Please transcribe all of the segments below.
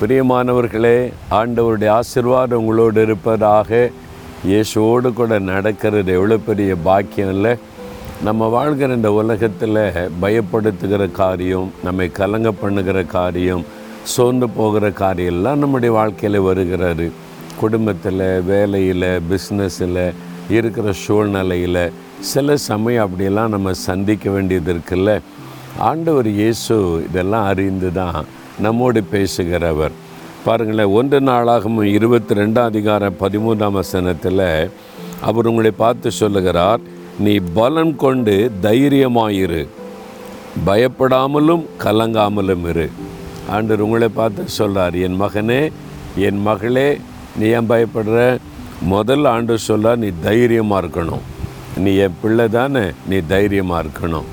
பிரியமானவர்களே ஆண்டவருடைய ஆசிர்வாதம் உங்களோடு இருப்பதாக இயேசுவோடு கூட நடக்கிறது. எவ்வளோ பெரிய பாக்கியம் இல்லை. நம்ம வாழ்கிற இந்த உலகத்தில் பயப்படுத்துகிற காரியம் நம்மை கலங்க பண்ணுகிற காரியம் சோர்ந்து போகிற காரியம் எல்லாம் நம்முடைய வாழ்க்கையில் வருகிறாரு குடும்பத்தில் வேலையில் பிஸ்னஸில் இருக்கிற சூழ்நிலையில் சில சமயம் அப்படியெல்லாம் நம்ம சந்திக்க வேண்டியது இருக்குல்ல. ஆண்டவர் இயேசு இதெல்லாம் அறிந்து தான் நம்மோடு பேசுகிறவர். பாருங்களேன் ஒன்று நாளாகவும் இருபத்தி ரெண்டாம் அதிகாரம் பதிமூன்றாம் வசனத்தில் அவர் உங்களை பார்த்து சொல்லுகிறார் நீ பலன் கொண்டு தைரியமாயிரு. பயப்படாமலும் கலங்காமலும் இரு. ஆண்டு உங்களை பார்த்து சொல்கிறார் என் மகனே என் மகளே நீ ஏன் பயப்படுற? முதல் ஆண்டு சொல்ல நீ தைரியமாக இருக்கணும். நீ என் பிள்ளை தானே நீ தைரியமாக இருக்கணும்.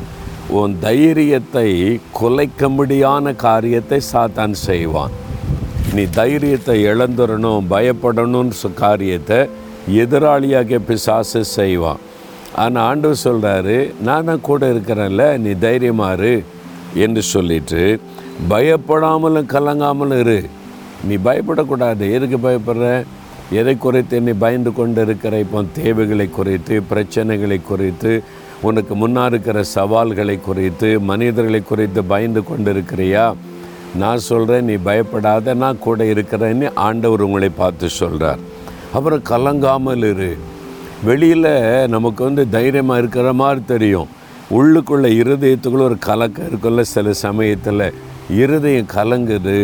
உன் தைரியத்தை குலைக்க முடியாத காரியத்தை சாத்தான் செய்வான். நீ தைரியத்தை இழந்துடணும் பயப்படணும்னு சொ- காரியத்தை எதிராளியாக பிசாசு செய்வான். ஆனால் ஆண்டு சொல்கிறாரு நான் தான் கூட இருக்கிறேன்ல நீ தைரியமாறு என்று சொல்லிட்டு பயப்படாமலும் கலங்காமலும் இரு. நீ பயப்படக்கூடாது. எதுக்கு பயப்படுற? எதை குறித்து நீ பயந்து கொண்டு இருக்கிற இப்போ தேவைகளை குறித்து பிரச்சனைகளை குறித்து உனக்கு முன்னால் இருக்கிற சவால்களை குறித்து மனிதர்களை குறித்து பயந்து கொண்டு இருக்கிறியா நான் சொல்கிறேன் நீ பயப்படாத நான் கூட இருக்கிறேன்னு ஆண்டவர் உங்களை பார்த்து சொல்கிறார் அப்புறம் கலங்காமல் இரு. வெளியில் நமக்கு வந்து தைரியமாக இருக்கிற மாதிரி தெரியும். உள்ளுக்குள்ள இருதயத்துக்குள்ள ஒரு கலக்கம் இருக்குல்ல சில சமயத்தில். இருதயம் கலங்குது.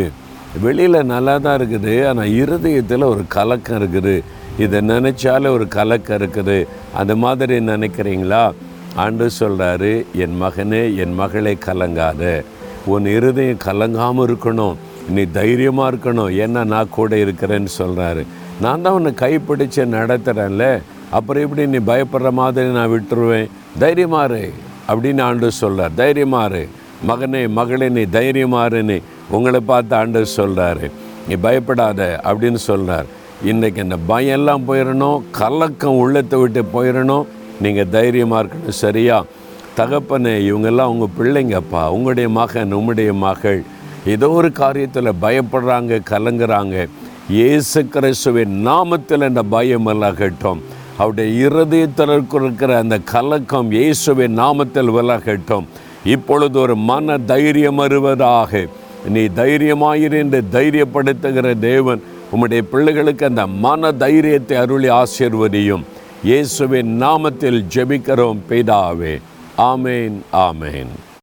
வெளியில் நல்லா தான் இருக்குது ஆனால் இருதயத்தில் ஒரு கலக்கம் இருக்குது. இதை நினச்சாலே ஒரு கலக்கம் இருக்குது. அந்த மாதிரி நினைக்கிறீங்களா? ஆண்டு சொல்கிறாரு என் மகனே என் மகளை கலங்காத. உன் இருதயம் கலங்காமல் இருக்கணும். நீ தைரியமாக இருக்கணும். ஏன்னா நான் கூட இருக்கிறேன்னு சொல்கிறாரு நான் தான் உன்னை கைப்பிடிச்சு நடத்துகிறேன்ல அப்புறம் எப்படி நீ பயப்படுற மாதிரி நான் விட்டுருவேன்? தைரியமாறு அப்படின்னு ஆண்டு சொல்கிறார் தைரியமாறு மகனே மகளே நீ தைரியமாறுன்னு உங்களை பார்த்து ஆண்டு சொல்கிறாரு நீ பயப்படாத. அப்படின்னு சொல்கிறார் இன்றைக்கி அந்த பயம் எல்லாம் போயிடணும் கலக்கம் உள்ளத்தை விட்டு போயிடணும் நீங்கள் தைரியமாக இருக்கணும் சரியா? தகப்பனே இவங்கெல்லாம் உங்கள் பிள்ளைங்கப்பா. உங்களுடைய மகன் உம்முடைய மகள். ஏதோ ஒரு காரியத்தில் பயப்படுறாங்க கலங்குறாங்க. இயேசு கிறிஸ்துவின் நாமத்தில் அந்த பயம் விலகட்டும். அவருடைய இருதயத்தில் இருக்கிற அந்த கலக்கம் இயேசுவின் நாமத்தில் விலகட்டும். இப்பொழுது ஒரு மன தைரியம் வருவதாக. நீ தைரியமாயிரு என்று தைரியப்படுத்துகிற தேவன் உம்முடைய பிள்ளைகளுக்கு அந்த மன தைரியத்தை அருளி ஆசீர்வதியும். இயேசுவின் நாமத்தில் ஜெபிக்கிறோம் பிதாவே. ஆமேன் ஆமேன்.